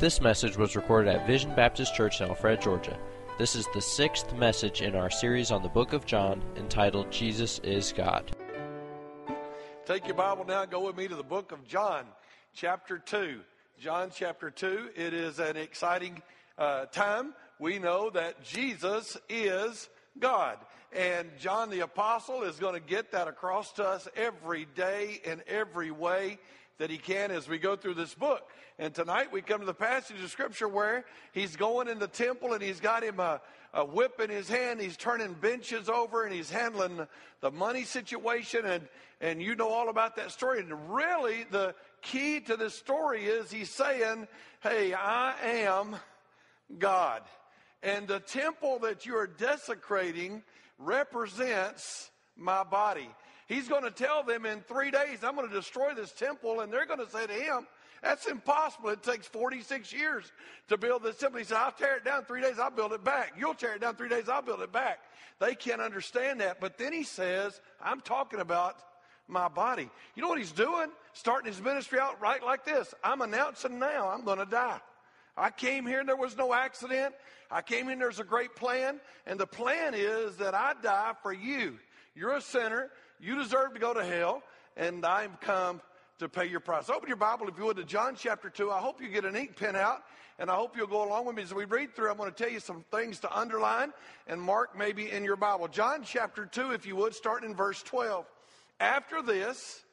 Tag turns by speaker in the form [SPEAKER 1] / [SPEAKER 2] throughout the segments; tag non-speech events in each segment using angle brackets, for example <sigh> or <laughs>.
[SPEAKER 1] This message was recorded at Vision Baptist Church in Alpharetta, Georgia. This is the sixth message in our series on the book of John entitled Jesus is God.
[SPEAKER 2] Take your Bible now and go with me to the book of John, chapter 2. John chapter 2. It is an exciting uh, time. We know that Jesus is God. And John the Apostle is going to get that across to us every day in every way that he can as we go through this book. And tonight we come to the passage of Scripture where he's going in the temple and he's got him a, a whip in his hand. He's turning benches over and he's handling the money situation. And, and you know all about that story. And really, the key to this story is he's saying, Hey, I am God. And the temple that you are desecrating represents my body. He's going to tell them in three days, I'm going to destroy this temple. And they're going to say to him, That's impossible. It takes 46 years to build this temple. He said, I'll tear it down three days, I'll build it back. You'll tear it down three days, I'll build it back. They can't understand that. But then he says, I'm talking about my body. You know what he's doing? Starting his ministry out right like this I'm announcing now I'm going to die. I came here and there was no accident. I came in, there's a great plan. And the plan is that I die for you. You're a sinner. You deserve to go to hell. And I'm come to pay your price. Open your Bible, if you would, to John chapter 2. I hope you get an ink pen out. And I hope you'll go along with me as we read through. I'm going to tell you some things to underline and mark maybe in your Bible. John chapter 2, if you would, starting in verse 12. After this,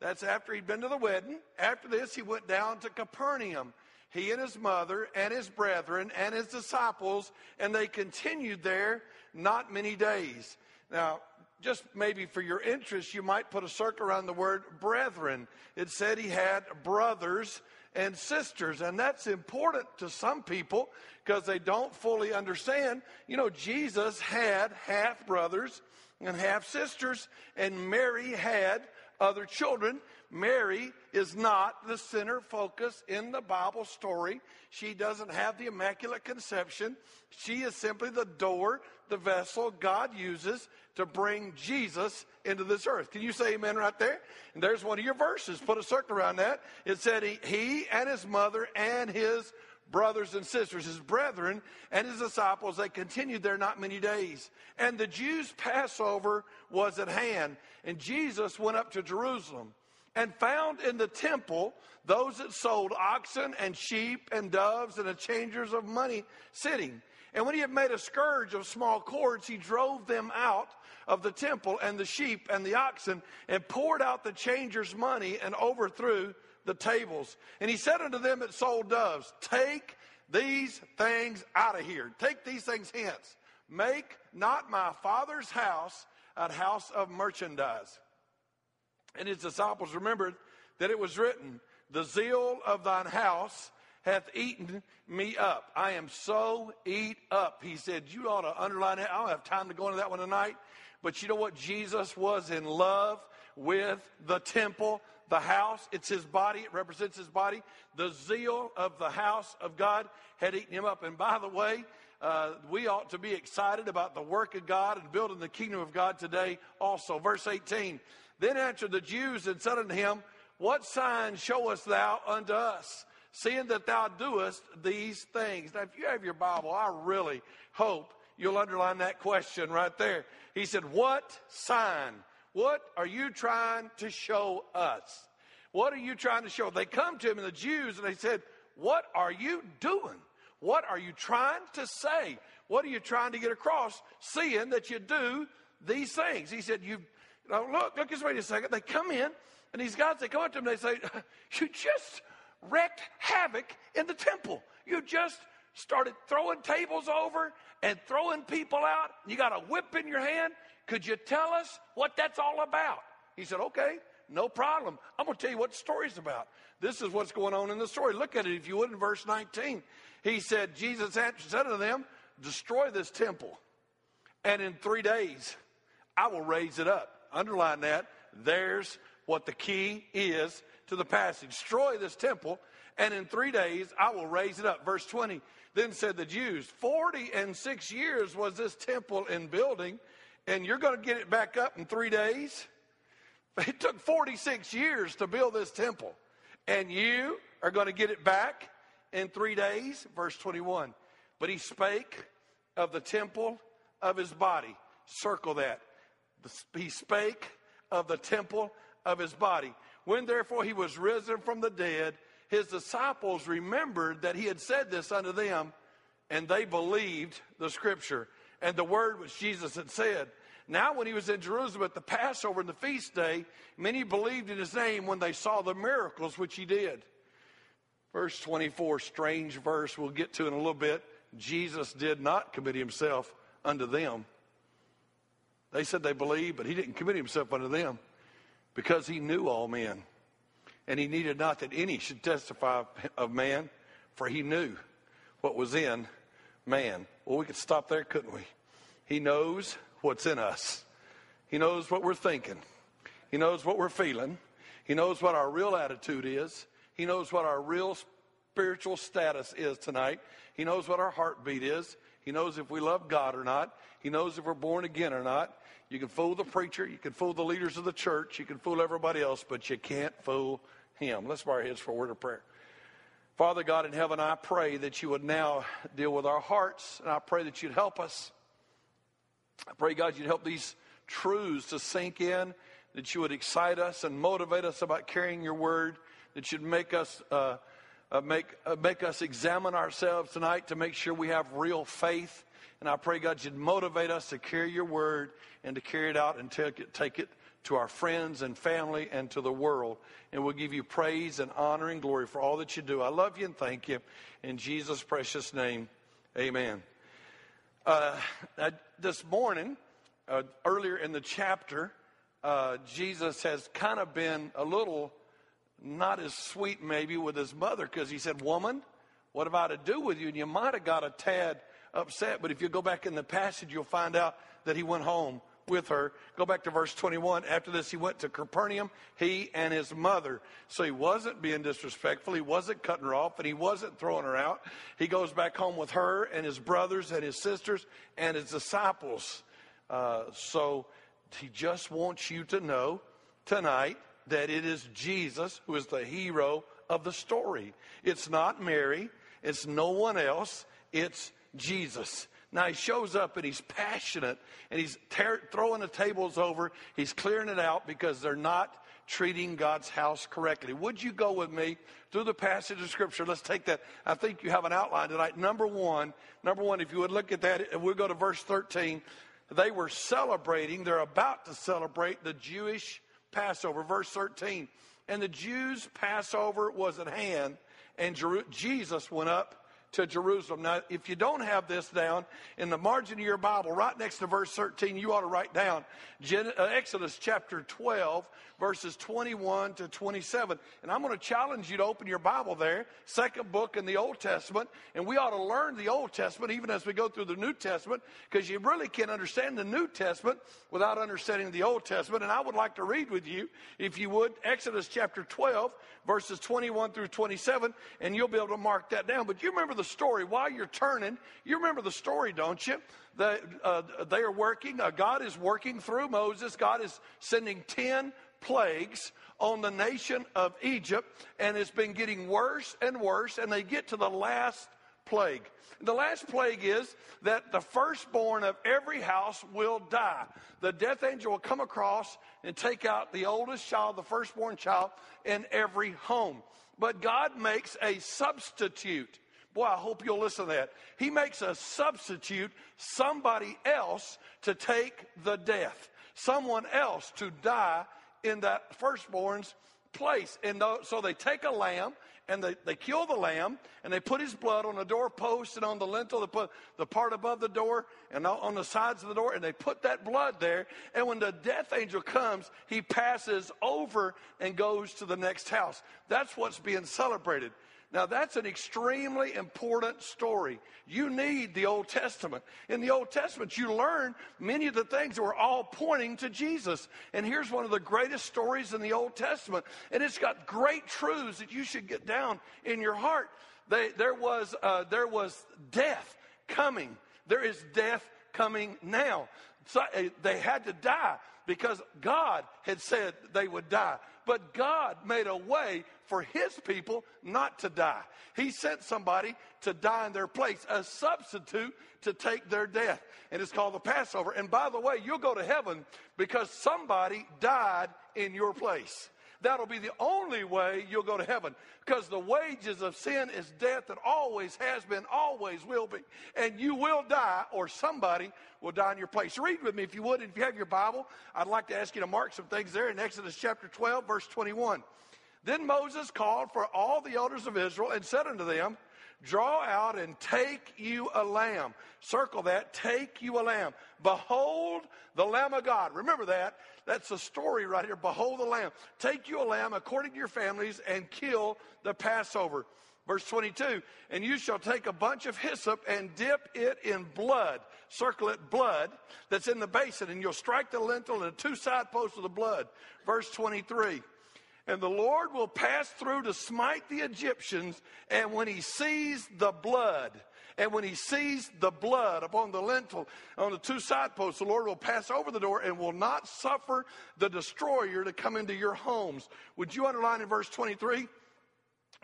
[SPEAKER 2] that's after he'd been to the wedding. After this, he went down to Capernaum he and his mother and his brethren and his disciples, and they continued there not many days. Now, just maybe for your interest, you might put a circle around the word brethren. It said he had brothers and sisters, and that's important to some people because they don't fully understand. You know, Jesus had half brothers and half sisters, and Mary had other children. Mary is not the center focus in the Bible story. She doesn't have the Immaculate Conception. She is simply the door, the vessel God uses to bring Jesus into this earth. Can you say amen right there? And there's one of your verses. Put a circle around that. It said he, he and his mother and his brothers and sisters, his brethren and his disciples, they continued there not many days. And the Jews' Passover was at hand. And Jesus went up to Jerusalem and found in the temple those that sold oxen and sheep and doves and the changers of money sitting. And when he had made a scourge of small cords, he drove them out of the temple and the sheep and the oxen and poured out the changers' money and overthrew the tables. And he said unto them that sold doves, Take these things out of here. Take these things hence. Make not my father's house a house of merchandise. And his disciples remembered that it was written, The zeal of thine house hath eaten me up. I am so eat up. He said, You ought to underline it. I don't have time to go into that one tonight. But you know what? Jesus was in love with the temple, the house. It's his body, it represents his body. The zeal of the house of God had eaten him up. And by the way, uh, we ought to be excited about the work of God and building the kingdom of God today also. Verse 18 Then answered the Jews and said unto him, What sign showest thou unto us? Seeing that thou doest these things. Now, if you have your Bible, I really hope you'll underline that question right there. He said, What sign? What are you trying to show us? What are you trying to show? They come to him, and the Jews, and they said, What are you doing? What are you trying to say? What are you trying to get across, seeing that you do these things? He said, You know, look, look, just wait a second. They come in, and these guys, they come up to him, and they say, <laughs> You just wreaked havoc in the temple. You just started throwing tables over and throwing people out. You got a whip in your hand. Could you tell us what that's all about? He said, Okay, no problem. I'm going to tell you what the story's about. This is what's going on in the story. Look at it, if you would, in verse 19. He said, Jesus answered, said to them, Destroy this temple, and in three days I will raise it up. Underline that. There's what the key is to the passage. Destroy this temple, and in three days I will raise it up. Verse 20. Then said the Jews, 40 and six years was this temple in building, and you're going to get it back up in three days? <laughs> It took 46 years to build this temple, and you are going to get it back in three days? Verse 21. But he spake of the temple of his body. Circle that. He spake of the temple of his body. When therefore he was risen from the dead, his disciples remembered that he had said this unto them, and they believed the scripture and the word which Jesus had said. Now, when he was in Jerusalem at the Passover and the feast day, many believed in his name when they saw the miracles which he did. Verse 24, strange verse we'll get to in a little bit. Jesus did not commit himself unto them. They said they believed, but he didn't commit himself unto them because he knew all men. And he needed not that any should testify of man, for he knew what was in man. Well, we could stop there, couldn't we? He knows what's in us, He knows what we're thinking, He knows what we're feeling, He knows what our real attitude is, He knows what our real spiritual status is tonight, He knows what our heartbeat is, He knows if we love God or not, He knows if we're born again or not. You can fool the preacher, you can fool the leaders of the church, you can fool everybody else, but you can't fool Him. Let's bow our heads for a word of prayer. Father God in heaven, I pray that you would now deal with our hearts, and I pray that you'd help us. I pray, God, you'd help these truths to sink in, that you would excite us and motivate us about carrying your word, that you'd make us. Uh, uh, make, uh, make us examine ourselves tonight to make sure we have real faith. And I pray, God, you'd motivate us to carry your word and to carry it out and take it, take it to our friends and family and to the world. And we'll give you praise and honor and glory for all that you do. I love you and thank you. In Jesus' precious name, amen. Uh, this morning, uh, earlier in the chapter, uh, Jesus has kind of been a little not as sweet maybe with his mother because he said, Woman, what have I to do with you? And you might have got a tad upset, but if you go back in the passage, you'll find out that he went home with her. Go back to verse 21. After this, he went to Capernaum, he and his mother. So he wasn't being disrespectful. He wasn't cutting her off, and he wasn't throwing her out. He goes back home with her and his brothers and his sisters and his disciples. Uh, so he just wants you to know tonight that it is Jesus who is the hero of the story. It's not Mary, it's no one else, it's Jesus. Now he shows up and he's passionate and he's tear, throwing the tables over. He's clearing it out because they're not treating God's house correctly. Would you go with me through the passage of scripture? Let's take that. I think you have an outline tonight. Number one, number one, if you would look at that, and we'll go to verse 13. They were celebrating, they're about to celebrate the Jewish Passover. Verse 13. And the Jews' Passover was at hand, and Jesus went up to Jerusalem. Now, if you don't have this down, in the margin of your Bible, right next to verse 13, you ought to write down Gen- uh, Exodus chapter 12, verses 21 to 27. And I'm going to challenge you to open your Bible there, second book in the Old Testament. And we ought to learn the Old Testament even as we go through the New Testament, because you really can't understand the New Testament without understanding the Old Testament. And I would like to read with you, if you would, Exodus chapter 12, verses 21 through 27, and you'll be able to mark that down. But you remember the story while you're turning. You remember the story, don't you? The, uh, they are working. Uh, God is working through Moses. God is sending 10 plagues on the nation of Egypt, and it's been getting worse and worse, and they get to the last plague. The last plague is that the firstborn of every house will die. The death angel will come across and take out the oldest child, the firstborn child, in every home. But God makes a substitute. Boy, I hope you'll listen to that. He makes a substitute, somebody else to take the death, someone else to die in that firstborn's place. And so they take a lamb and they, they kill the lamb and they put his blood on the doorpost and on the lintel, they put the part above the door and on the sides of the door, and they put that blood there. And when the death angel comes, he passes over and goes to the next house. That's what's being celebrated. Now, that's an extremely important story. You need the Old Testament. In the Old Testament, you learn many of the things that were all pointing to Jesus. And here's one of the greatest stories in the Old Testament. And it's got great truths that you should get down in your heart. They, there, was, uh, there was death coming, there is death coming now. So, uh, they had to die. Because God had said they would die. But God made a way for his people not to die. He sent somebody to die in their place, a substitute to take their death. And it's called the Passover. And by the way, you'll go to heaven because somebody died in your place. That'll be the only way you'll go to heaven because the wages of sin is death and always has been, always will be. And you will die or somebody will die in your place. Read with me if you would. If you have your Bible, I'd like to ask you to mark some things there in Exodus chapter 12, verse 21. Then Moses called for all the elders of Israel and said unto them, Draw out and take you a lamb. Circle that. Take you a lamb. Behold the Lamb of God. Remember that. That's the story right here. Behold the Lamb. Take you a lamb according to your families and kill the Passover. Verse 22 And you shall take a bunch of hyssop and dip it in blood. Circle it blood that's in the basin, and you'll strike the lintel and the two side posts of the blood. Verse 23 and the Lord will pass through to smite the Egyptians. And when he sees the blood, and when he sees the blood upon the lintel, on the two side posts, the Lord will pass over the door and will not suffer the destroyer to come into your homes. Would you underline in verse 23?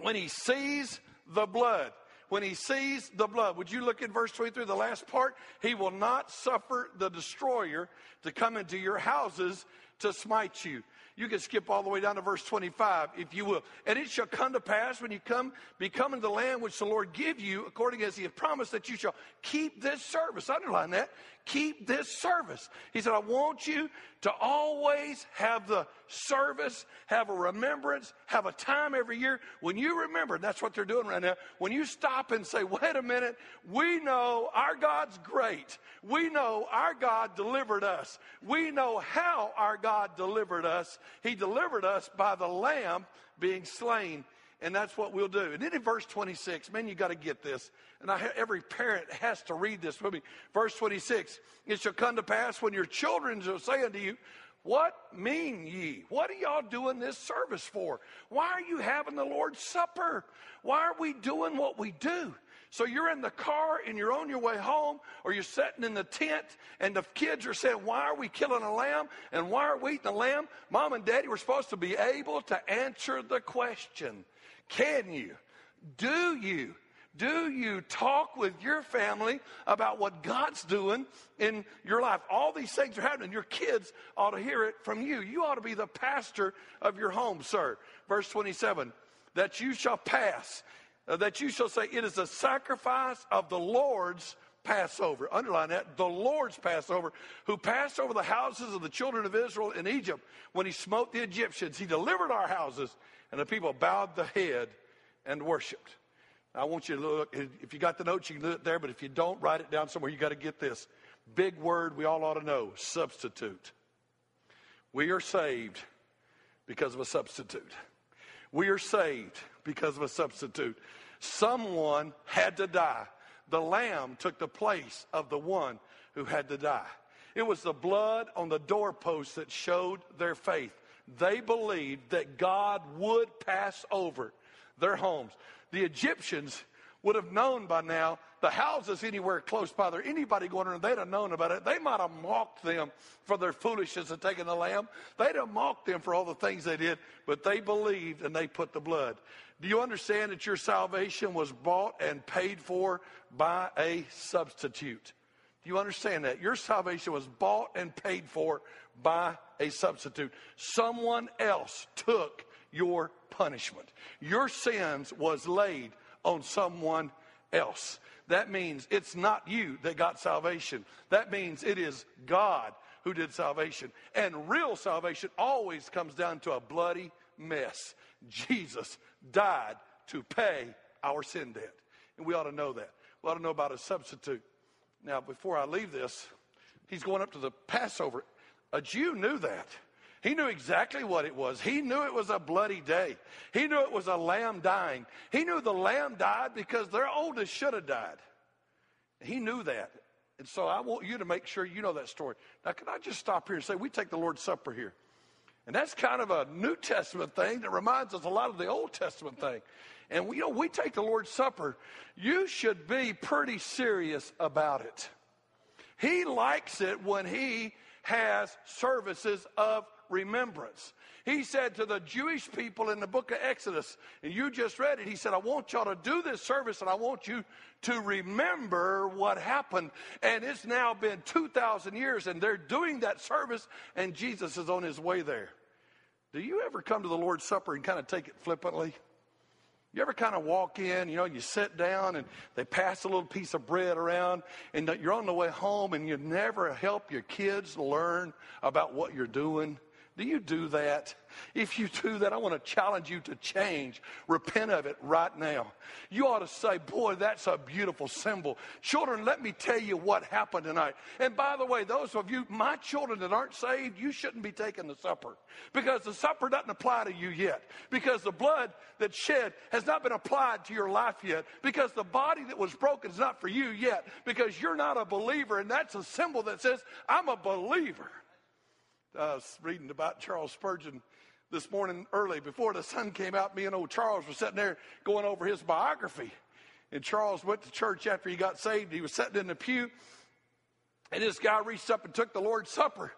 [SPEAKER 2] When he sees the blood. When he sees the blood. Would you look at verse 23, the last part? He will not suffer the destroyer to come into your houses to smite you. You can skip all the way down to verse 25, if you will. And it shall come to pass when you come, be coming to the land which the Lord give you, according as he has promised, that you shall keep this service. Underline that. Keep this service. He said, I want you to always have the service, have a remembrance, have a time every year when you remember. That's what they're doing right now. When you stop and say, wait a minute, we know our God's great. We know our God delivered us. We know how our God delivered us. He delivered us by the Lamb being slain and that's what we'll do. And then in verse 26, man, you got to get this. And I, every parent has to read this with me. Verse 26, it shall come to pass when your children shall say unto you, what mean ye? What are y'all doing this service for? Why are you having the Lord's Supper? Why are we doing what we do? So you're in the car and you're on your way home, or you're sitting in the tent, and the kids are saying, Why are we killing a lamb? And why are we eating a lamb? Mom and daddy were supposed to be able to answer the question. Can you? Do you? Do you talk with your family about what God's doing in your life? All these things are happening. Your kids ought to hear it from you. You ought to be the pastor of your home, sir. Verse 27 that you shall pass, uh, that you shall say, It is a sacrifice of the Lord's Passover. Underline that. The Lord's Passover, who passed over the houses of the children of Israel in Egypt when he smote the Egyptians. He delivered our houses and the people bowed the head and worshiped. I want you to look, if you got the notes, you can look there, but if you don't, write it down somewhere. You got to get this. Big word we all ought to know substitute. We are saved because of a substitute. We are saved because of a substitute. Someone had to die. The lamb took the place of the one who had to die. It was the blood on the doorpost that showed their faith they believed that God would pass over their homes. The Egyptians would have known by now the houses anywhere close by there, anybody going around, they'd have known about it. They might have mocked them for their foolishness of taking the lamb. They'd have mocked them for all the things they did, but they believed and they put the blood. Do you understand that your salvation was bought and paid for by a substitute? Do you understand that? Your salvation was bought and paid for by a substitute. Someone else took your punishment. Your sins was laid on someone else. That means it's not you that got salvation. That means it is God who did salvation. And real salvation always comes down to a bloody mess. Jesus died to pay our sin debt. And we ought to know that. We ought to know about a substitute. Now, before I leave this, he's going up to the Passover. A Jew knew that. He knew exactly what it was. He knew it was a bloody day. He knew it was a lamb dying. He knew the lamb died because their oldest should have died. He knew that. And so I want you to make sure you know that story. Now, can I just stop here and say we take the Lord's Supper here? And that's kind of a New Testament thing that reminds us a lot of the Old Testament thing. And we, you know, we take the Lord's Supper. You should be pretty serious about it. He likes it when he has services of remembrance. He said to the Jewish people in the book of Exodus, and you just read it, he said, I want y'all to do this service and I want you to remember what happened. And it's now been 2,000 years and they're doing that service and Jesus is on his way there. Do you ever come to the Lord's Supper and kind of take it flippantly? You ever kind of walk in, you know, you sit down and they pass a little piece of bread around and you're on the way home and you never help your kids learn about what you're doing? Do you do that? If you do that, I want to challenge you to change. Repent of it right now. You ought to say, Boy, that's a beautiful symbol. Children, let me tell you what happened tonight. And by the way, those of you, my children that aren't saved, you shouldn't be taking the supper because the supper doesn't apply to you yet. Because the blood that's shed has not been applied to your life yet. Because the body that was broken is not for you yet. Because you're not a believer. And that's a symbol that says, I'm a believer. I was reading about Charles Spurgeon this morning early before the sun came out. Me and old Charles were sitting there going over his biography. And Charles went to church after he got saved. He was sitting in the pew, and this guy reached up and took the Lord's Supper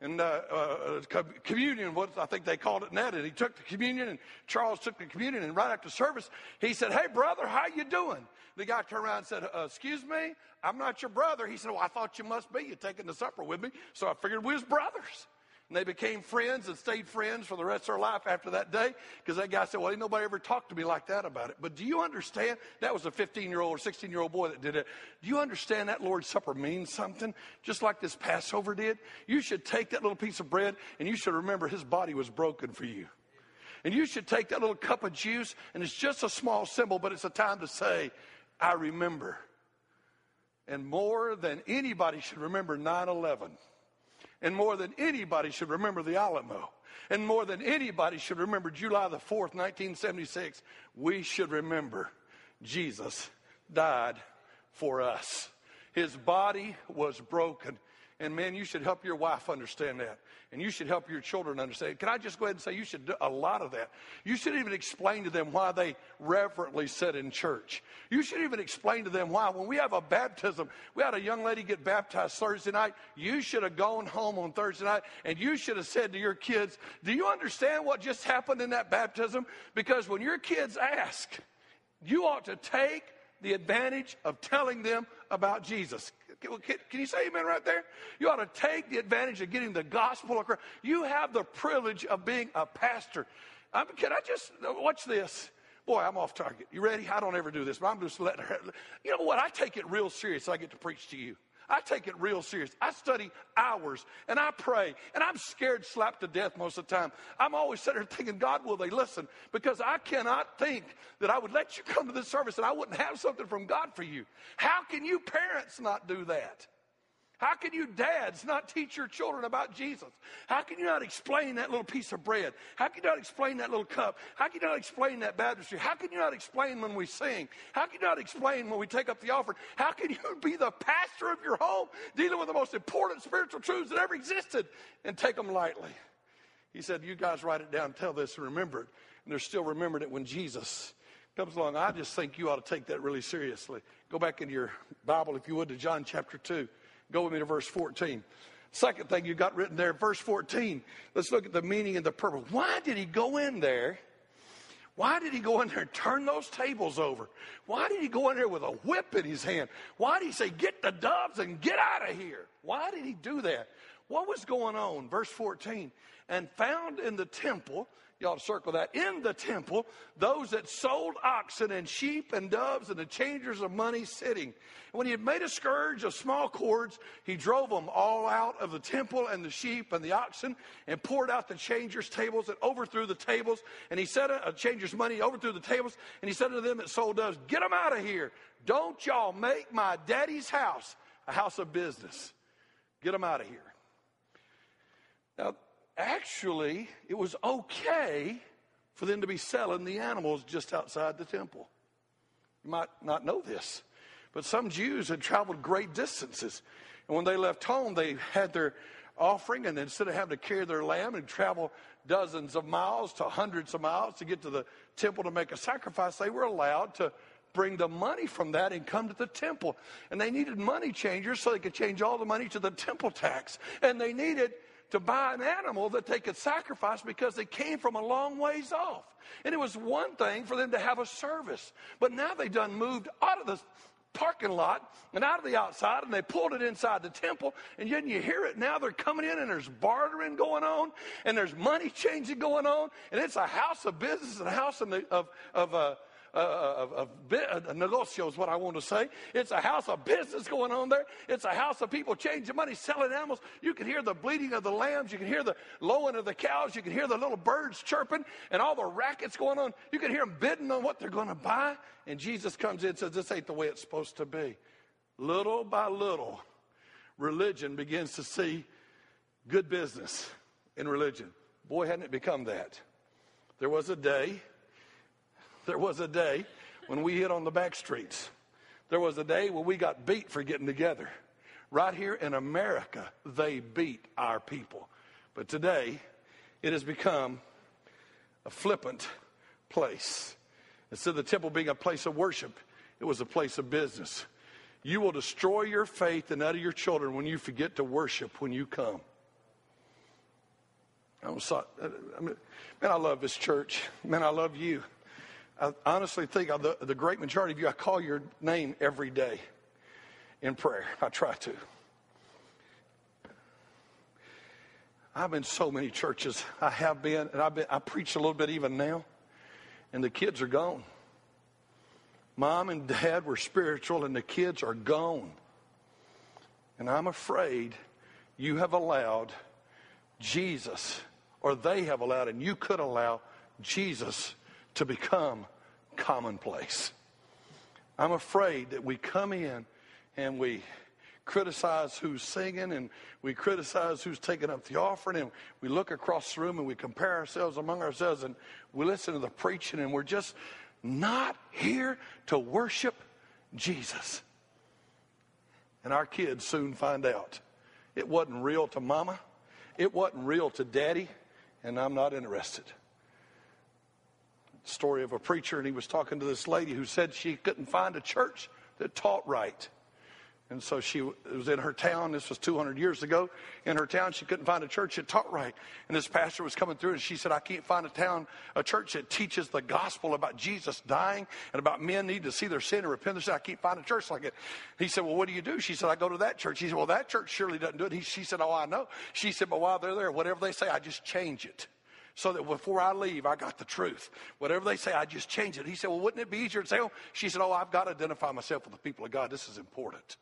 [SPEAKER 2] and uh, uh, communion, what I think they called it then. And he took the communion, and Charles took the communion. And right after service, he said, "Hey, brother, how you doing?" The guy turned around and said, uh, "Excuse me, I'm not your brother." He said, "Well, I thought you must be. You're taking the supper with me, so I figured we was brothers." And they became friends and stayed friends for the rest of their life after that day because that guy said, Well, ain't nobody ever talked to me like that about it. But do you understand? That was a 15 year old or 16 year old boy that did it. Do you understand that Lord's Supper means something? Just like this Passover did? You should take that little piece of bread and you should remember his body was broken for you. And you should take that little cup of juice, and it's just a small symbol, but it's a time to say, I remember. And more than anybody should remember 9 11 and more than anybody should remember the Alamo. And more than anybody should remember July the 4th, 1976, we should remember Jesus died for us. His body was broken and man, you should help your wife understand that. And you should help your children understand. Can I just go ahead and say you should do a lot of that? You should even explain to them why they reverently sit in church. You should even explain to them why when we have a baptism, we had a young lady get baptized Thursday night. You should have gone home on Thursday night and you should have said to your kids, Do you understand what just happened in that baptism? Because when your kids ask, you ought to take the advantage of telling them about Jesus. Can, you say amen right there? You ought to take the advantage of getting the gospel across. You have the privilege of being a pastor. I mean, can I just watch this? Boy, I'm off target. You ready? I don't ever do this, but I'm just letting her. You know what? I take it real serious. I get to preach to you. I take it real serious. I study hours and I pray and I'm scared slapped to death most of the time. I'm always sitting there thinking, God, will they listen? Because I cannot think that I would let you come to this service and I wouldn't have something from God for you. How can you parents not do that? How can you dads not teach your children about Jesus? How can you not explain that little piece of bread? How can you not explain that little cup? How can you not explain that baptistry? How can you not explain when we sing? How can you not explain when we take up the offering? How can you be the pastor of your home dealing with the most important spiritual truths that ever existed and take them lightly? He said, You guys write it down, tell this, and remember it. And they're still remembering it when Jesus comes along. I just think you ought to take that really seriously. Go back into your Bible, if you would, to John chapter 2. Go with me to verse 14. Second thing you got written there, verse 14. Let's look at the meaning and the purpose. Why did he go in there? Why did he go in there and turn those tables over? Why did he go in there with a whip in his hand? Why did he say, Get the doves and get out of here? Why did he do that? What was going on? Verse 14. And found in the temple you ought to circle that. In the temple, those that sold oxen and sheep and doves and the changers of money sitting. And when he had made a scourge of small cords, he drove them all out of the temple and the sheep and the oxen and poured out the changers' tables and overthrew the tables. And he said, uh, changers' money overthrew the tables. And he said to them that sold doves, Get them out of here. Don't y'all make my daddy's house a house of business. Get them out of here. Now, actually, it was okay for them to be selling the animals just outside the temple. You might not know this, but some Jews had traveled great distances. And when they left home, they had their offering, and instead of having to carry their lamb and travel dozens of miles to hundreds of miles to get to the temple to make a sacrifice, they were allowed to bring the money from that and come to the temple. And they needed money changers so they could change all the money to the temple tax. And they needed to buy an animal that they could sacrifice because they came from a long ways off. And it was one thing for them to have a service. But now they done moved out of the parking lot and out of the outside and they pulled it inside the temple and yet you hear it now they're coming in and there's bartering going on and there's money changing going on and it's a house of business and a house of, of, of uh, of, of, of negocio is what I want to say. It's a house of business going on there. It's a house of people changing money, selling animals. You can hear the bleating of the lambs. You can hear the lowing of the cows. You can hear the little birds chirping and all the rackets going on. You can hear them bidding on what they're going to buy. And Jesus comes in and says, This ain't the way it's supposed to be. Little by little, religion begins to see good business in religion. Boy, hadn't it become that. There was a day there was a day when we hit on the back streets. There was a day when we got beat for getting together. Right here in America, they beat our people. But today, it has become a flippant place. Instead of the temple being a place of worship, it was a place of business. You will destroy your faith and that of your children when you forget to worship when you come. I'm sorry. I mean, man, I love this church. Man, I love you. I honestly think the, the great majority of you, I call your name every day in prayer. I try to. I've been so many churches. I have been, and I've been, I preach a little bit even now, and the kids are gone. Mom and dad were spiritual, and the kids are gone. And I'm afraid you have allowed Jesus, or they have allowed, and you could allow Jesus to become commonplace. I'm afraid that we come in and we criticize who's singing and we criticize who's taking up the offering and we look across the room and we compare ourselves among ourselves and we listen to the preaching and we're just not here to worship Jesus. And our kids soon find out it wasn't real to mama, it wasn't real to daddy, and I'm not interested story of a preacher, and he was talking to this lady who said she couldn't find a church that taught right. And so she was in her town. This was 200 years ago. In her town, she couldn't find a church that taught right. And this pastor was coming through, and she said, "I can't find a town, a church that teaches the gospel about Jesus dying and about men need to see their sin and repent." Said, "I can't find a church like it." He said, "Well, what do you do?" She said, "I go to that church." He said, "Well, that church surely doesn't do it." He, she said, "Oh, I know." She said, "But while they're there, whatever they say, I just change it." So that before I leave, I got the truth. Whatever they say, I just change it. He said, Well, wouldn't it be easier to say, oh? She said, Oh, I've got to identify myself with the people of God. This is important.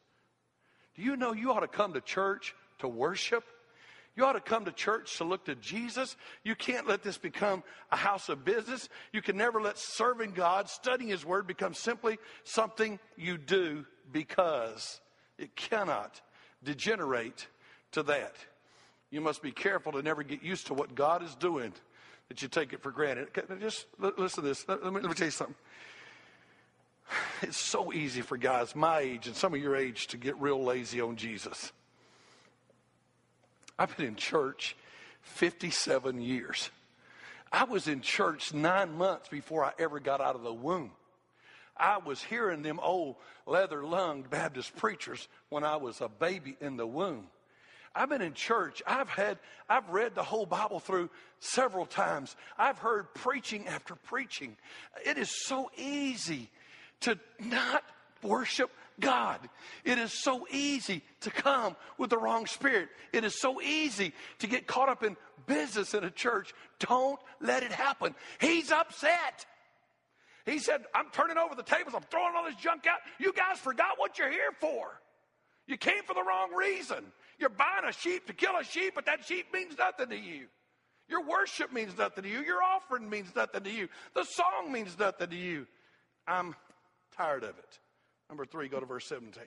[SPEAKER 2] Do you know you ought to come to church to worship? You ought to come to church to look to Jesus. You can't let this become a house of business. You can never let serving God, studying His Word, become simply something you do because it cannot degenerate to that. You must be careful to never get used to what God is doing that you take it for granted. Just listen to this. Let me, let me tell you something. It's so easy for guys my age and some of your age to get real lazy on Jesus. I've been in church 57 years. I was in church nine months before I ever got out of the womb. I was hearing them old leather lunged Baptist preachers when I was a baby in the womb. I've been in church. I've had, I've read the whole Bible through several times. I've heard preaching after preaching. It is so easy to not worship God. It is so easy to come with the wrong spirit. It is so easy to get caught up in business in a church. Don't let it happen. He's upset. He said, I'm turning over the tables. I'm throwing all this junk out. You guys forgot what you're here for. You came for the wrong reason. You're buying a sheep to kill a sheep, but that sheep means nothing to you. Your worship means nothing to you. Your offering means nothing to you. The song means nothing to you. I'm tired of it. Number three, go to verse 17.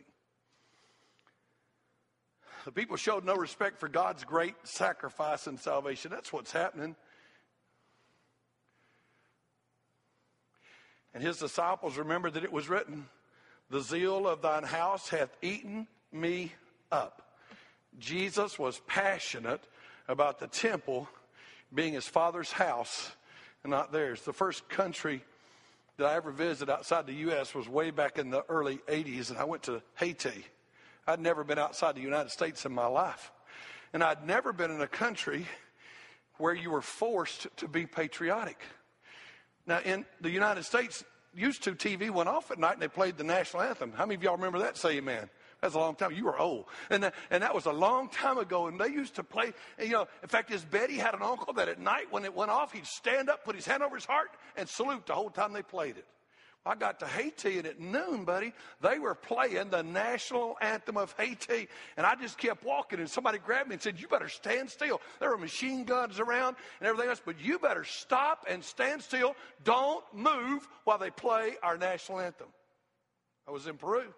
[SPEAKER 2] The people showed no respect for God's great sacrifice and salvation. That's what's happening. And his disciples remembered that it was written, The zeal of thine house hath eaten me up. Jesus was passionate about the temple being his father's house and not theirs. The first country that I ever visited outside the U.S. was way back in the early 80s, and I went to Haiti. I'd never been outside the United States in my life. And I'd never been in a country where you were forced to be patriotic. Now, in the United States, used to TV went off at night and they played the national anthem. How many of y'all remember that? Say amen. That's a long time. You were old. And that, and that was a long time ago. And they used to play, you know, in fact, his Betty had an uncle that at night when it went off, he'd stand up, put his hand over his heart, and salute the whole time they played it. I got to Haiti, and at noon, buddy, they were playing the national anthem of Haiti. And I just kept walking, and somebody grabbed me and said, You better stand still. There were machine guns around and everything else, but you better stop and stand still. Don't move while they play our national anthem. I was in Peru.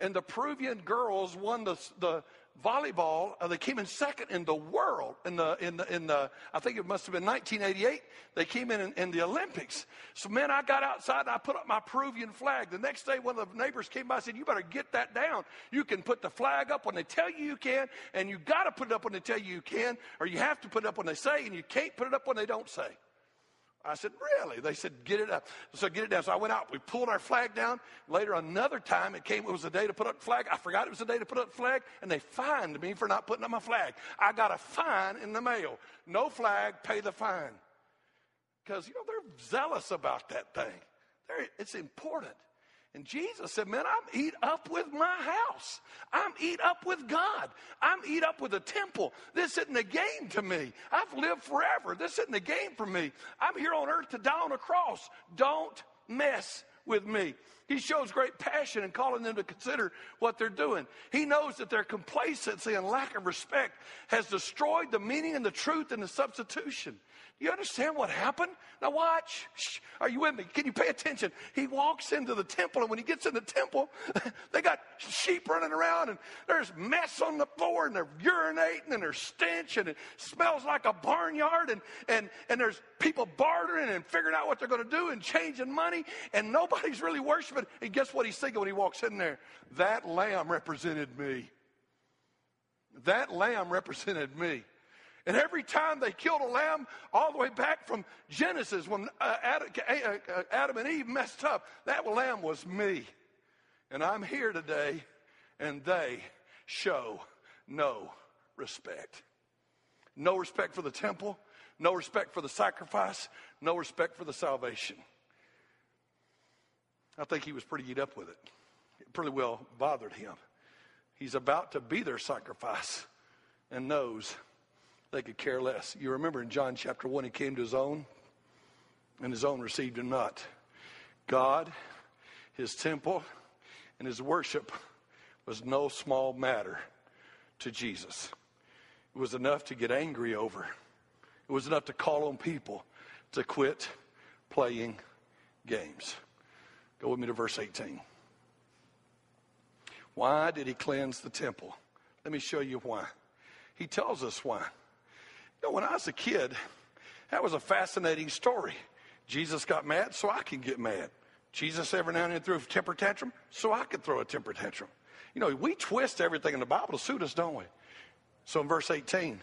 [SPEAKER 2] And the Peruvian girls won the, the, volleyball. Uh, they came in second in the world in the in the in the. I think it must have been 1988. They came in, in in the Olympics. So man, I got outside and I put up my Peruvian flag. The next day, one of the neighbors came by and said, "You better get that down. You can put the flag up when they tell you you can, and you got to put it up when they tell you you can, or you have to put it up when they say, and you can't put it up when they don't say." I said, Really? They said, Get it up. So get it down. So I went out. We pulled our flag down. Later, another time, it came, it was the day to put up the flag. I forgot it was the day to put up the flag, and they fined me for not putting up my flag. I got a fine in the mail. No flag, pay the fine. Because, you know, they're zealous about that thing. They're, it's important. And Jesus said, Man, I'm eat up with my house. I'm eat up with God. I'm eat up with the temple. This isn't a game to me. I've lived forever. This isn't a game for me. I'm here on earth to die on a cross. Don't mess with me. He shows great passion in calling them to consider what they're doing. He knows that their complacency and lack of respect has destroyed the meaning and the truth and the substitution. You understand what happened? Now watch. Shh. Are you with me? Can you pay attention? He walks into the temple, and when he gets in the temple, <laughs> they got sheep running around, and there's mess on the floor, and they're urinating, and there's stench, and it smells like a barnyard, and and and there's people bartering and figuring out what they're going to do and changing money, and nobody's really worshiping. And guess what he's thinking when he walks in there? That lamb represented me. That lamb represented me. And every time they killed a lamb, all the way back from Genesis, when uh, Adam, uh, Adam and Eve messed up, that lamb was me. And I'm here today, and they show no respect. No respect for the temple, no respect for the sacrifice, no respect for the salvation. I think he was pretty eat up with it. It pretty well bothered him. He's about to be their sacrifice and knows they could care less. You remember in John chapter 1, he came to his own, and his own received him not. God, his temple, and his worship was no small matter to Jesus. It was enough to get angry over. It was enough to call on people to quit playing games. Go with me to verse 18. Why did he cleanse the temple? Let me show you why. He tells us why. Know, when I was a kid, that was a fascinating story. Jesus got mad, so I can get mad. Jesus every now and then threw a temper tantrum, so I could throw a temper tantrum. You know, we twist everything in the Bible to suit us, don't we? So in verse 18,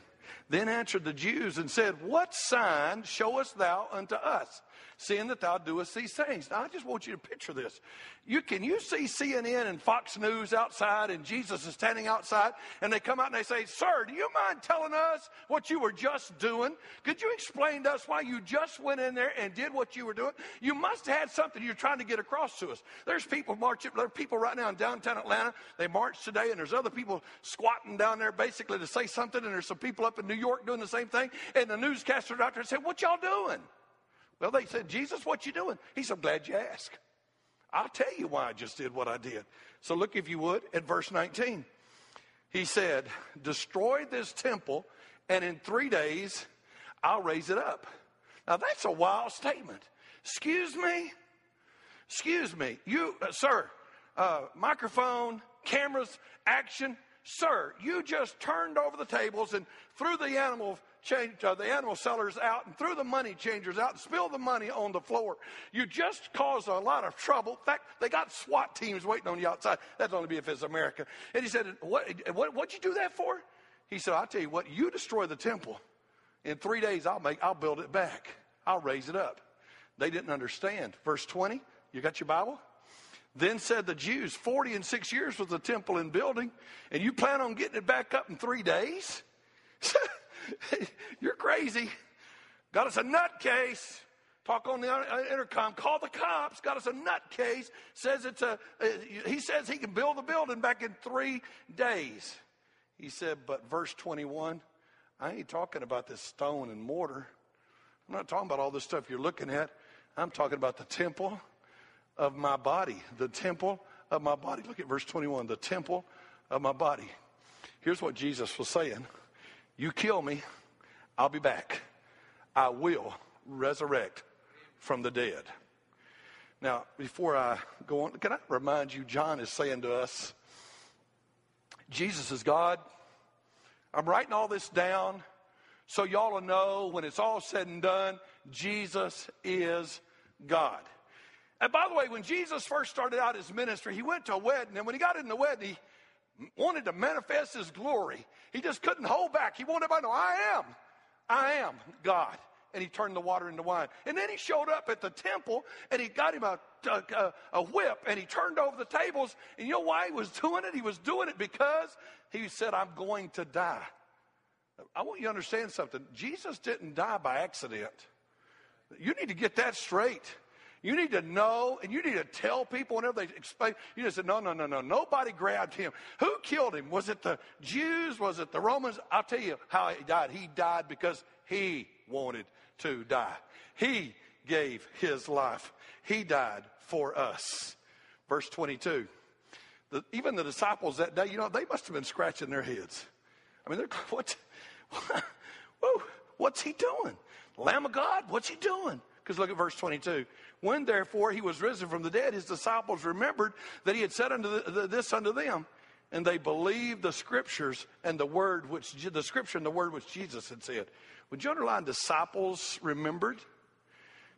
[SPEAKER 2] then answered the Jews and said, What sign showest thou unto us? Seeing that thou doest these things. Now, I just want you to picture this. You can you see CNN and Fox News outside, and Jesus is standing outside, and they come out and they say, "Sir, do you mind telling us what you were just doing? Could you explain to us why you just went in there and did what you were doing? You must have had something you're trying to get across to us." There's people marching. There are people right now in downtown Atlanta. They march today, and there's other people squatting down there basically to say something, and there's some people up in New York doing the same thing. And the newscaster out there said, "What y'all doing?" Well, they said, Jesus, what you doing? He said, I'm glad you asked. I'll tell you why I just did what I did. So look, if you would, at verse 19. He said, Destroy this temple, and in three days I'll raise it up. Now that's a wild statement. Excuse me? Excuse me. You, uh, sir, uh, microphone, cameras, action. Sir, you just turned over the tables and threw the animal change, uh, the animal sellers out and threw the money changers out and spilled the money on the floor. You just caused a lot of trouble. In fact, they got SWAT teams waiting on you outside. That'd only be if it's America. And he said, what, what, what'd you do that for? He said, I'll tell you what, you destroy the temple. In three days, I'll make, I'll build it back. I'll raise it up. They didn't understand. Verse 20, you got your Bible? Then said the Jews, 40 and six years was the temple in building, and you plan on getting it back up in three days? <laughs> <laughs> You're crazy. Got us a nutcase. Talk on the intercom. Call the cops. Got us a nutcase. Says it's a. Uh, he says he can build the building back in three days. He said, but verse 21, I ain't talking about this stone and mortar. I'm not talking about all this stuff you're looking at. I'm talking about the temple of my body. The temple of my body. Look at verse 21. The temple of my body. Here's what Jesus was saying You kill me, I'll be back. I will resurrect from the dead. Now, before I go on, can I remind you, John is saying to us, Jesus is God. I'm writing all this down so y'all will know when it's all said and done, Jesus is God. And by the way, when Jesus first started out his ministry, he went to a wedding, and when he got in the wedding, he wanted to manifest his glory. He just couldn't hold back. He wanted everybody to know, I am, I am God. And he turned the water into wine. And then he showed up at the temple and he got him a, a, a whip and he turned over the tables. And you know why he was <laughs> doing it? He was doing it because he said, I'm going to die. I want you to understand something. Jesus didn't die by accident. You need to get that straight. You need to know and you need to tell people whenever they explain. You just say, no, no, no, no. Nobody grabbed him. Who killed him? Was it the Jews? Was it the Romans? I'll tell you how he died. He died because he wanted to die. He gave his life. He died for us. Verse 22. The, even the disciples that day, you know, they must have been scratching their heads. I mean, they're, <laughs> what, what, what's he doing? Lamb of God, what's he doing? Because look at verse 22. When therefore he was risen from the dead, his disciples remembered that he had said unto the, the, this unto them, and they believed the scriptures and the word which the scripture and the word which Jesus had said. Would you underline disciples remembered?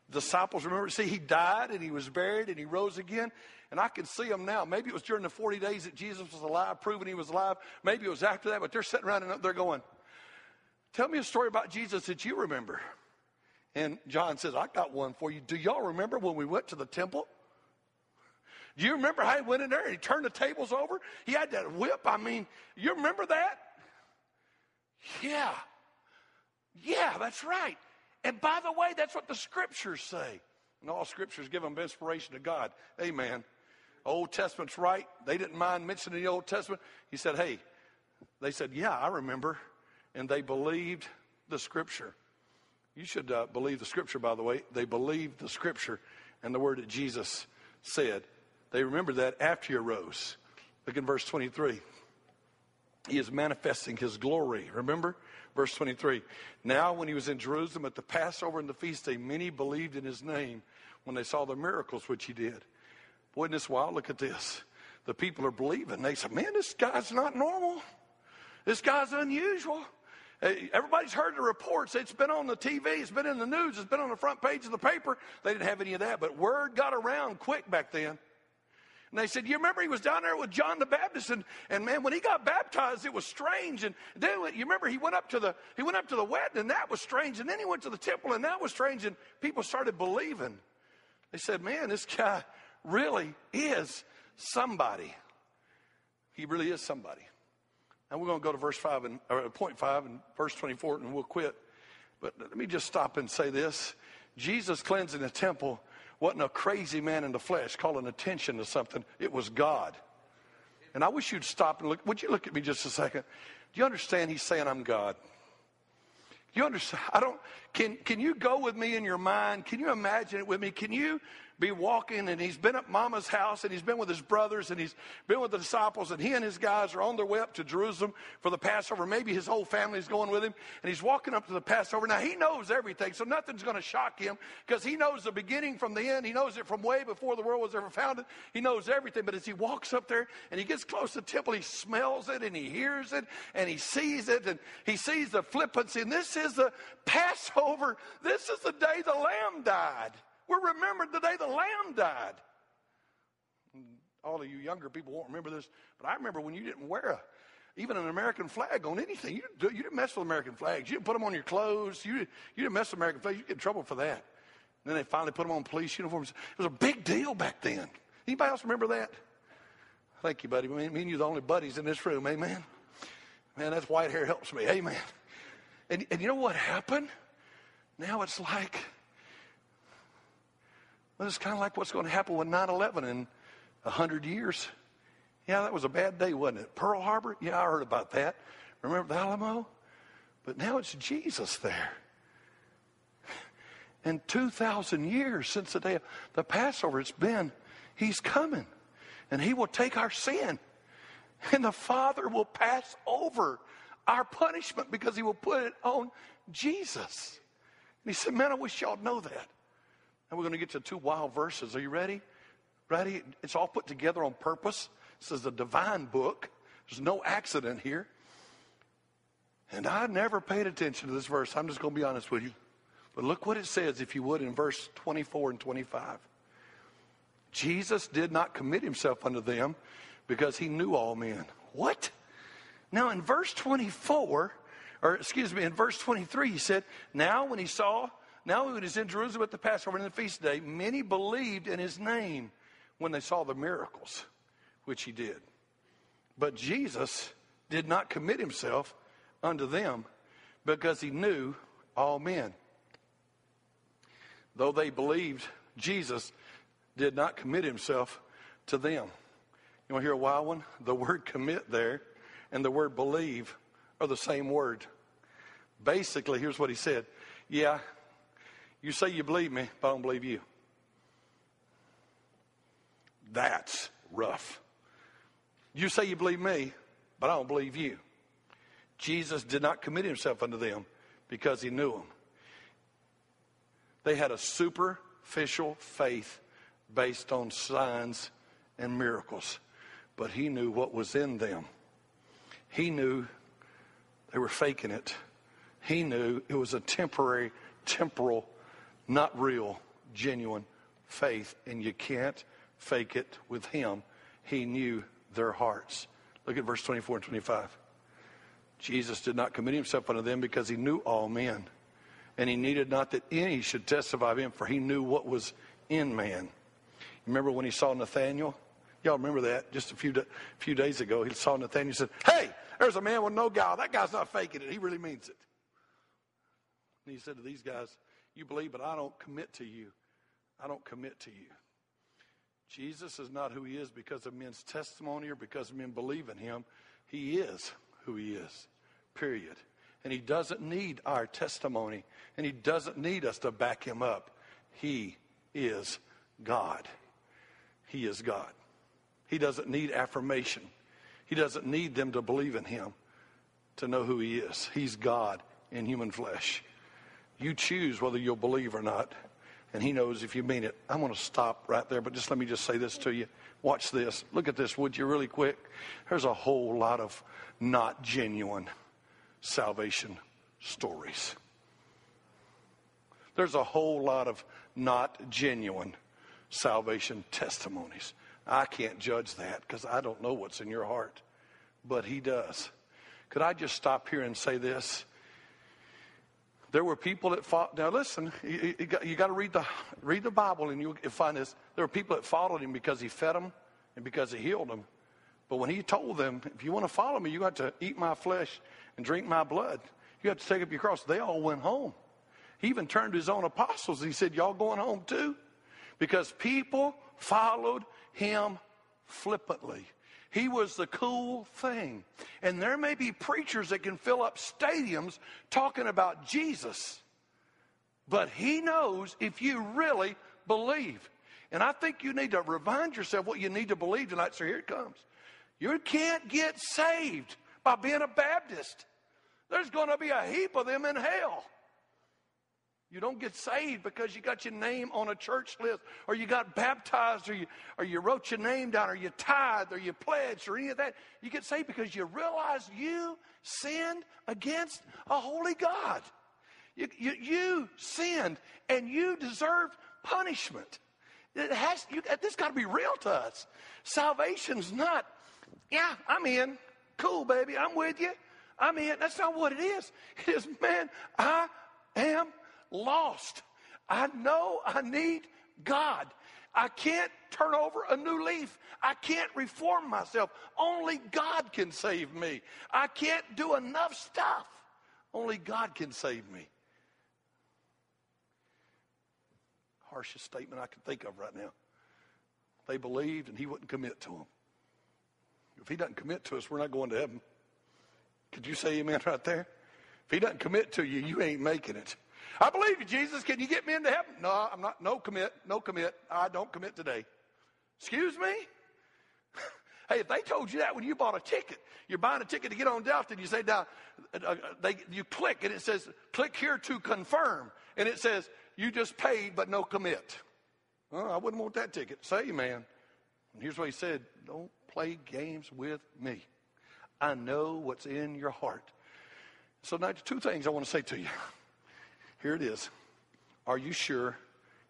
[SPEAKER 2] Disciples remembered. See, he died and he was buried and he rose again. And I can see them now. Maybe it was during the 40 days that Jesus was alive, proving he was alive. Maybe it was after that, but they're sitting around and they're going, Tell me a story about Jesus that you remember. And John says, I got one for you. Do y'all remember when we went to the temple? Do you remember how he went in there and he turned the tables over? He had that whip. I mean, you remember that? Yeah. Yeah, that's right. And by the way, that's what the scriptures say. And all scriptures give them inspiration to God. Amen. Old Testament's right. They didn't mind mentioning the Old Testament. He said, hey, they said, yeah, I remember. And they believed the scripture. You should uh, believe the scripture, by the way. They believed the scripture and the word that Jesus said. They remembered that after he arose. Look in verse 23. He is manifesting his glory. Remember? Verse 23. Now, when he was in Jerusalem at the Passover and the feast day, many believed in his name when they saw the miracles which he did. Boy, isn't this wild? Look at this. The people are believing. They said, Man, this guy's not normal. This guy's unusual. Everybody's heard the reports. It's been on the TV, it's been in the news, it's been on the front page of the paper. They didn't have any of that, but word got around quick back then. And they said, You remember he was down there with John the Baptist, and, and man, when he got baptized, it was strange. And then you remember he went up to the he went up to the wedding, and that was strange. And then he went to the temple, and that was strange. And people started believing. They said, Man, this guy really is somebody. He really is somebody. And we're going to go to verse 5 and or uh, point 5 and verse 24 and we'll quit. But let me just stop and say this. Jesus cleansing the temple wasn't a crazy man in the flesh calling attention to something. It was God. And I wish you'd stop and look. Would you look at me just a second? Do you understand he's saying I'm God? You understand? I don't. Can can you go with me in your mind? Can you imagine it with me? Can you be walking and he's been at mama's house and he's been with his brothers and he's been with the disciples and he and his guys are on their way up to Jerusalem for the Passover. Maybe his whole family is going with him and he's walking up to the Passover. Now he knows everything, so nothing's going to shock him because he knows the beginning from the end. He knows it from way before the world was ever founded. He knows everything. But as he walks up there and he gets close to the temple, he smells it and he hears it and he sees it and he sees the flippancy. And this is the Passover. This is the day the Lamb died. We're remembered the day the Lamb died. All of you younger people won't remember this, but I remember when you didn't wear a, even an American flag on anything. You didn't, you didn't mess with American flags. You didn't put them on your clothes. You, you didn't mess with American flags. You get in trouble for that. then they finally put them on police uniforms. It was a big deal back then. Anybody else remember that? Thank you, buddy. Me, and you the only buddies in this room. Amen. Man, that's white hair helps me. Amen. And, and you know what happened? Now it's like, well, it's kind of like what's going to happen with 9 11 in 100 years. Yeah, that was a bad day, wasn't it? Pearl Harbor? Yeah, I heard about that. Remember the Alamo? But now it's Jesus there. And 2,000 years since the day of the Passover, it's been, He's coming. And He will take our sin. And the Father will pass over our punishment because He will put it on Jesus. He said, Man, I wish y'all know that. And we're going to get to two wild verses. Are you ready? Ready? It's all put together on purpose. This is a divine book. There's no accident here. And I never paid attention to this verse. I'm just going to be honest with you. But look what it says, if you would, in verse 24 and 25. Jesus did not commit himself unto them because he knew all men. What? Now, in verse 24, or excuse me, in verse 23, he said, Now when he saw, now when he was in Jerusalem at the Passover and the feast day, many believed in his name when they saw the miracles which he did. But Jesus did not commit himself unto them because he knew all men. Though they believed, Jesus did not commit himself to them. You want to hear a wild one? The word commit there and the word believe are the same word. Basically, here's what he said Yeah, you say you believe me, but I don't believe you. That's rough. You say you believe me, but I don't believe you. Jesus did not commit himself unto them because he knew them. They had a superficial faith based on signs and miracles, but he knew what was in them. He knew they were faking it. He knew it was a temporary, temporal, not real, genuine faith, and you can't fake it with him. He knew their hearts. Look at verse 24 and 25. Jesus did not commit himself unto them because he knew all men. And he needed not that any should testify of him, for he knew what was in man. Remember when he saw Nathanael? Y'all remember that? Just a few, few days ago, he saw Nathanael and said, Hey, there's a man with no guile. That guy's not faking it. He really means it. And he said to these guys, You believe, but I don't commit to you. I don't commit to you. Jesus is not who he is because of men's testimony or because men believe in him. He is who he is, period. And he doesn't need our testimony, and he doesn't need us to back him up. He is God. He is God. He doesn't need affirmation. He doesn't need them to believe in him to know who he is. He's God in human flesh. You choose whether you'll believe or not and he knows if you mean it. I'm going to stop right there, but just let me just say this to you. Watch this. Look at this, would you, really quick? There's a whole lot of not genuine salvation stories. There's a whole lot of not genuine salvation testimonies. I can't judge that because I don't know what's in your heart, but he does. Could I just stop here and say this? There were people that fought. Now listen, you, you, got, you got, to read the read the Bible, and you'll find this. There were people that followed him because he fed them and because he healed them. But when he told them, if you want to follow me, you got to eat my flesh and drink my blood. You have to take up your cross. They all went home. He even turned to his own apostles. He said, Y'all going home too? Because people followed him flippantly. He was the cool thing. And there may be preachers that can fill up stadiums talking about Jesus, but he knows if you really believe. And I think you need to remind yourself what you need to believe tonight. So here it comes. You can't get saved by being a Baptist. There's going to be a heap of them in hell. You don't get saved because you got your name on a church list, or you got baptized, or you, or you wrote your name down, or you tithed, or you pledged, or any of that. You get saved because you realize you sinned against a holy God. You, you, you sinned, and you deserved punishment. It has, you, this got to be real to us. Salvation's not, yeah, I'm in. Cool, baby, I'm with you. I'm in. That's not what it is. It is, man, I am lost. I know I need God. I can't turn over a new leaf. I can't reform myself. Only God can save me. I can't do enough stuff. Only God can save me. Harshest statement I can think of right now. They believed and he wouldn't commit to them. If he doesn't commit to us, we're not going to heaven. Could you say amen right there? If he doesn't commit to you, you ain't making it. I believe you, Jesus. Can you get me into heaven? No, I'm not. No commit. No commit. I don't commit today. Excuse me? <laughs> hey, if they told you that when you bought a ticket, you're buying a ticket to get on Delta, and you say down, uh, uh, they, you click, and it says, click here to confirm. And it says, you just paid, but no commit. I wouldn't want that ticket. Say, man. And here's what he said Don't play games with me. I know what's in your heart. So, now, two things I want to say to you. Here it is. Are you sure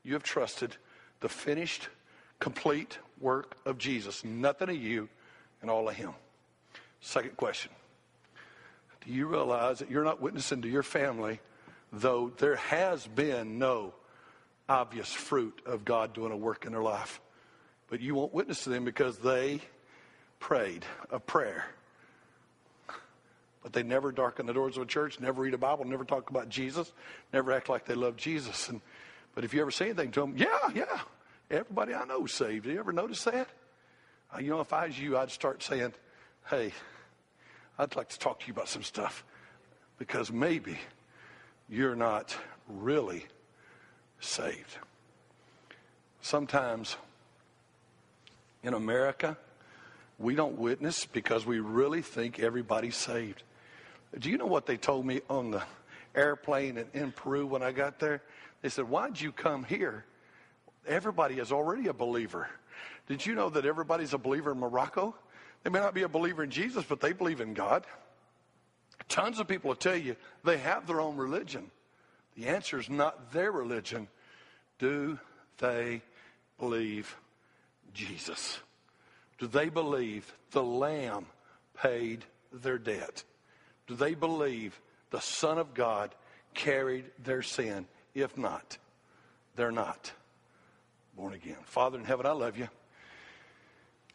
[SPEAKER 2] you have trusted the finished, complete work of Jesus? Nothing of you and all of Him. Second question Do you realize that you're not witnessing to your family, though there has been no obvious fruit of God doing a work in their life? But you won't witness to them because they prayed a prayer but they never darken the doors of a church, never read a Bible, never talk about Jesus, never act like they love Jesus. And, but if you ever say anything to them, yeah, yeah, everybody I know is saved. Do you ever notice that? Uh, you know, if I was you, I'd start saying, hey, I'd like to talk to you about some stuff because maybe you're not really saved. Sometimes in America, we don't witness because we really think everybody's saved. Do you know what they told me on the airplane in, in Peru when I got there? They said, Why'd you come here? Everybody is already a believer. Did you know that everybody's a believer in Morocco? They may not be a believer in Jesus, but they believe in God. Tons of people will tell you they have their own religion. The answer is not their religion. Do they believe Jesus? Do they believe the Lamb paid their debt? Do they believe the Son of God carried their sin? If not, they're not born again. Father in heaven, I love you.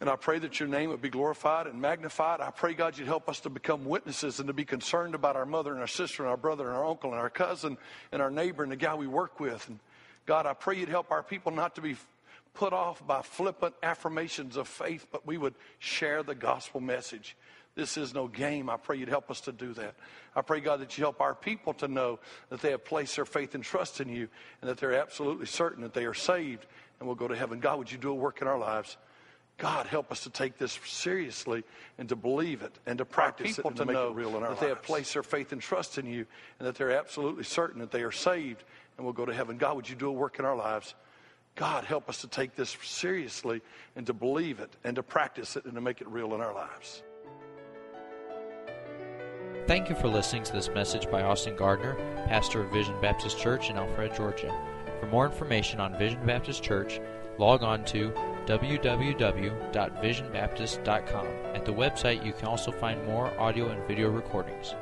[SPEAKER 2] And I pray that your name would be glorified and magnified. I pray, God, you'd help us to become witnesses and to be concerned about our mother and our sister and our brother and our uncle and our cousin and our neighbor and the guy we work with. And God, I pray you'd help our people not to be put off by flippant affirmations of faith, but we would share the gospel message. This is no game. I pray you'd help us to do that. I pray, God, that you help our people to know that they have placed their faith and trust in you and that they're absolutely certain that they are saved and will go to heaven. God, would you do a work in our lives? God, help us to take this seriously and to believe it and to practice it and to, to know that lives. they have placed their faith and trust in you and that they're absolutely certain that they are saved and will go to heaven. God, would you do a work in our lives? God, help us to take this seriously and to believe it and to practice it and to make it real in our lives.
[SPEAKER 1] Thank you for listening to this message by Austin Gardner, pastor of Vision Baptist Church in Alpharetta, Georgia. For more information on Vision Baptist Church, log on to www.visionbaptist.com. At the website, you can also find more audio and video recordings.